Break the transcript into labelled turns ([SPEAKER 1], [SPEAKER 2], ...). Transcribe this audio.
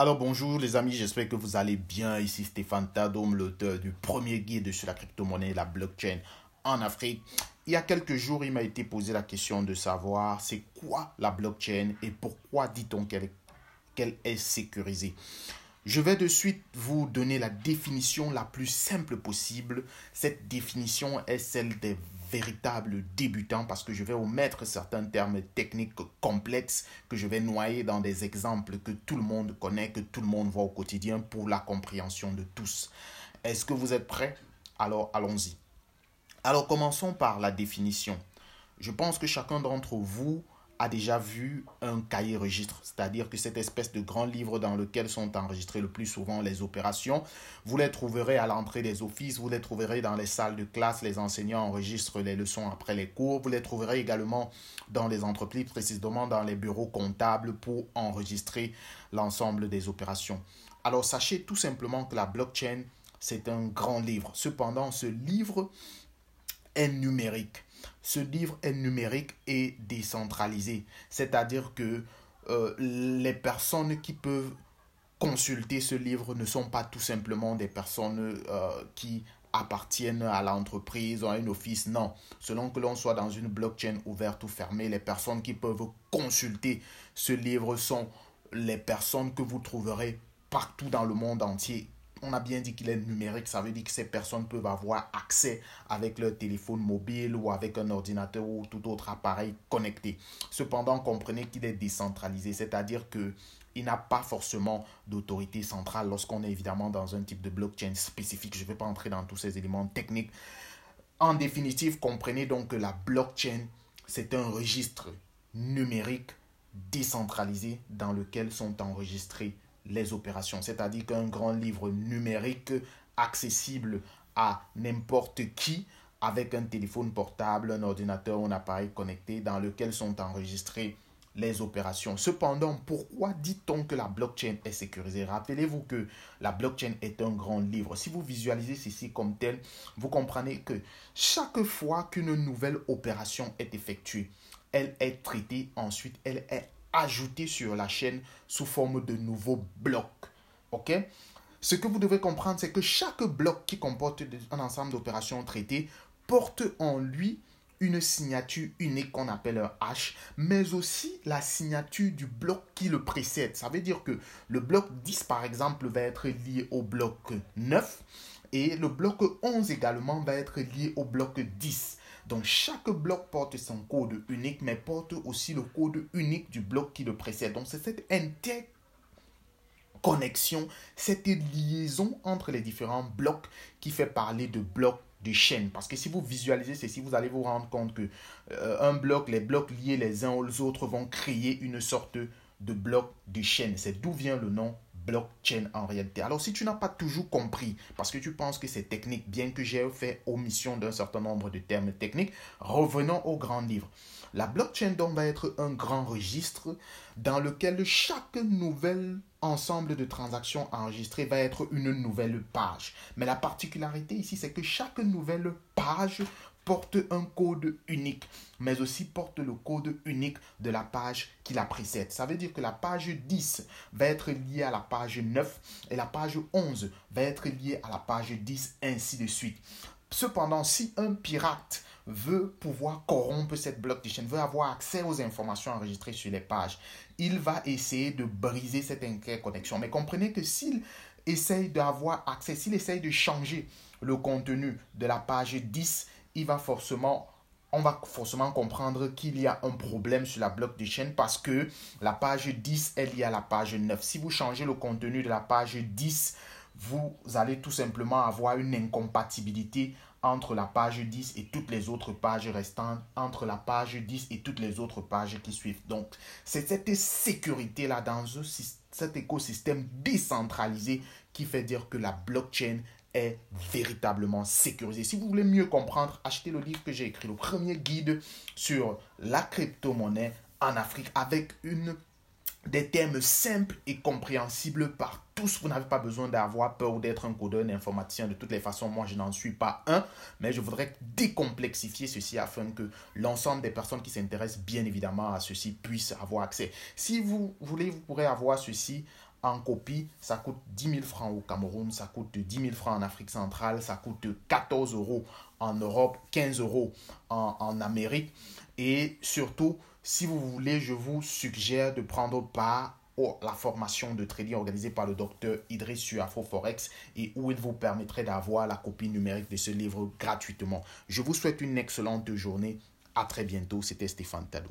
[SPEAKER 1] Alors bonjour les amis, j'espère que vous allez bien. Ici Stéphane Tadom, l'auteur du premier guide sur la crypto-monnaie et la blockchain en Afrique. Il y a quelques jours, il m'a été posé la question de savoir c'est quoi la blockchain et pourquoi dit-on qu'elle est sécurisée? Je vais de suite vous donner la définition la plus simple possible. Cette définition est celle des véritable débutant parce que je vais omettre certains termes techniques complexes que je vais noyer dans des exemples que tout le monde connaît, que tout le monde voit au quotidien pour la compréhension de tous. Est-ce que vous êtes prêts? Alors allons-y. Alors commençons par la définition. Je pense que chacun d'entre vous a déjà vu un cahier registre, c'est-à-dire que cette espèce de grand livre dans lequel sont enregistrées le plus souvent les opérations, vous les trouverez à l'entrée des offices, vous les trouverez dans les salles de classe, les enseignants enregistrent les leçons après les cours, vous les trouverez également dans les entreprises, précisément dans les bureaux comptables pour enregistrer l'ensemble des opérations. Alors sachez tout simplement que la blockchain, c'est un grand livre. Cependant, ce livre est numérique ce livre est numérique et décentralisé. C'est-à-dire que euh, les personnes qui peuvent consulter ce livre ne sont pas tout simplement des personnes euh, qui appartiennent à l'entreprise ou à un office. Non, selon que l'on soit dans une blockchain ouverte ou fermée, les personnes qui peuvent consulter ce livre sont les personnes que vous trouverez partout dans le monde entier on a bien dit qu'il est numérique, ça veut dire que ces personnes peuvent avoir accès avec leur téléphone mobile ou avec un ordinateur ou tout autre appareil connecté. Cependant, comprenez qu'il est décentralisé, c'est-à-dire que il n'a pas forcément d'autorité centrale lorsqu'on est évidemment dans un type de blockchain spécifique. Je ne vais pas entrer dans tous ces éléments techniques. En définitive, comprenez donc que la blockchain, c'est un registre numérique décentralisé dans lequel sont enregistrés les opérations. C'est-à-dire qu'un grand livre numérique accessible à n'importe qui avec un téléphone portable, un ordinateur ou un appareil connecté dans lequel sont enregistrées les opérations. Cependant, pourquoi dit-on que la blockchain est sécurisée? Rappelez-vous que la blockchain est un grand livre. Si vous visualisez ceci comme tel, vous comprenez que chaque fois qu'une nouvelle opération est effectuée, elle est traitée, ensuite elle est ajouter sur la chaîne sous forme de nouveaux blocs. OK? Ce que vous devez comprendre, c'est que chaque bloc qui comporte un ensemble d'opérations traitées porte en lui une signature unique qu'on appelle un hash, mais aussi la signature du bloc qui le précède. Ça veut dire que le bloc 10, par exemple, va être lié au bloc 9 et le bloc 11 également va être lié au bloc 10. Donc chaque bloc porte son code unique, mais porte aussi le code unique du bloc qui le précède. Donc c'est cette interconnexion, cette liaison entre les différents blocs qui fait parler de blocs de chaîne. Parce que si vous visualisez ceci, vous allez vous rendre compte que euh, un bloc, les blocs liés les uns aux autres vont créer une sorte de bloc de chaîne. C'est d'où vient le nom blockchain en réalité. Alors si tu n'as pas toujours compris, parce que tu penses que c'est technique, bien que j'ai fait omission d'un certain nombre de termes techniques, revenons au grand livre. La blockchain donc va être un grand registre dans lequel chaque nouvel ensemble de transactions enregistrées va être une nouvelle page. Mais la particularité ici, c'est que chaque nouvelle page porte un code unique, mais aussi porte le code unique de la page qui la précède. Ça veut dire que la page 10 va être liée à la page 9 et la page 11 va être liée à la page 10, ainsi de suite. Cependant, si un pirate veut pouvoir corrompre cette blockchain, veut avoir accès aux informations enregistrées sur les pages, il va essayer de briser cette interconnexion. Mais comprenez que s'il essaye d'avoir accès, s'il essaye de changer le contenu de la page 10, va forcément on va forcément comprendre qu'il y a un problème sur la bloc de chaîne parce que la page 10 est liée à la page 9. Si vous changez le contenu de la page 10, vous allez tout simplement avoir une incompatibilité entre la page 10 et toutes les autres pages restantes, entre la page 10 et toutes les autres pages qui suivent. Donc, c'est cette sécurité-là dans cet écosystème décentralisé qui fait dire que la blockchain est véritablement sécurisé. Si vous voulez mieux comprendre, achetez le livre que j'ai écrit, le premier guide sur la crypto-monnaie en Afrique avec une des termes simples et compréhensibles par tous. Vous n'avez pas besoin d'avoir peur d'être un codeur, un informaticien. De toutes les façons, moi, je n'en suis pas un. Mais je voudrais décomplexifier ceci afin que l'ensemble des personnes qui s'intéressent bien évidemment à ceci puissent avoir accès. Si vous voulez, vous pourrez avoir ceci en copie, ça coûte 10 000 francs au Cameroun, ça coûte 10 000 francs en Afrique centrale, ça coûte 14 euros en Europe, 15 euros en, Amérique. Et surtout, si vous voulez, je vous suggère de prendre part la formation de trading organisée par le docteur Idriss sur Forex et où il vous permettrait d'avoir la copie numérique de ce livre gratuitement. Je vous souhaite une excellente journée. À très bientôt. C'était Stéphane Tadou.